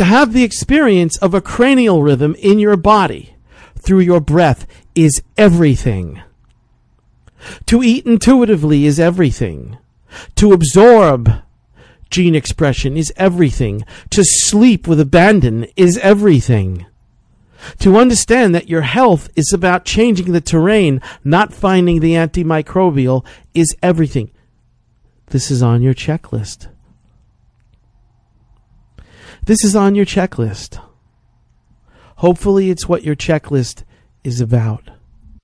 To have the experience of a cranial rhythm in your body through your breath is everything. To eat intuitively is everything. To absorb gene expression is everything. To sleep with abandon is everything. To understand that your health is about changing the terrain, not finding the antimicrobial, is everything. This is on your checklist. This is on your checklist. Hopefully, it's what your checklist is about.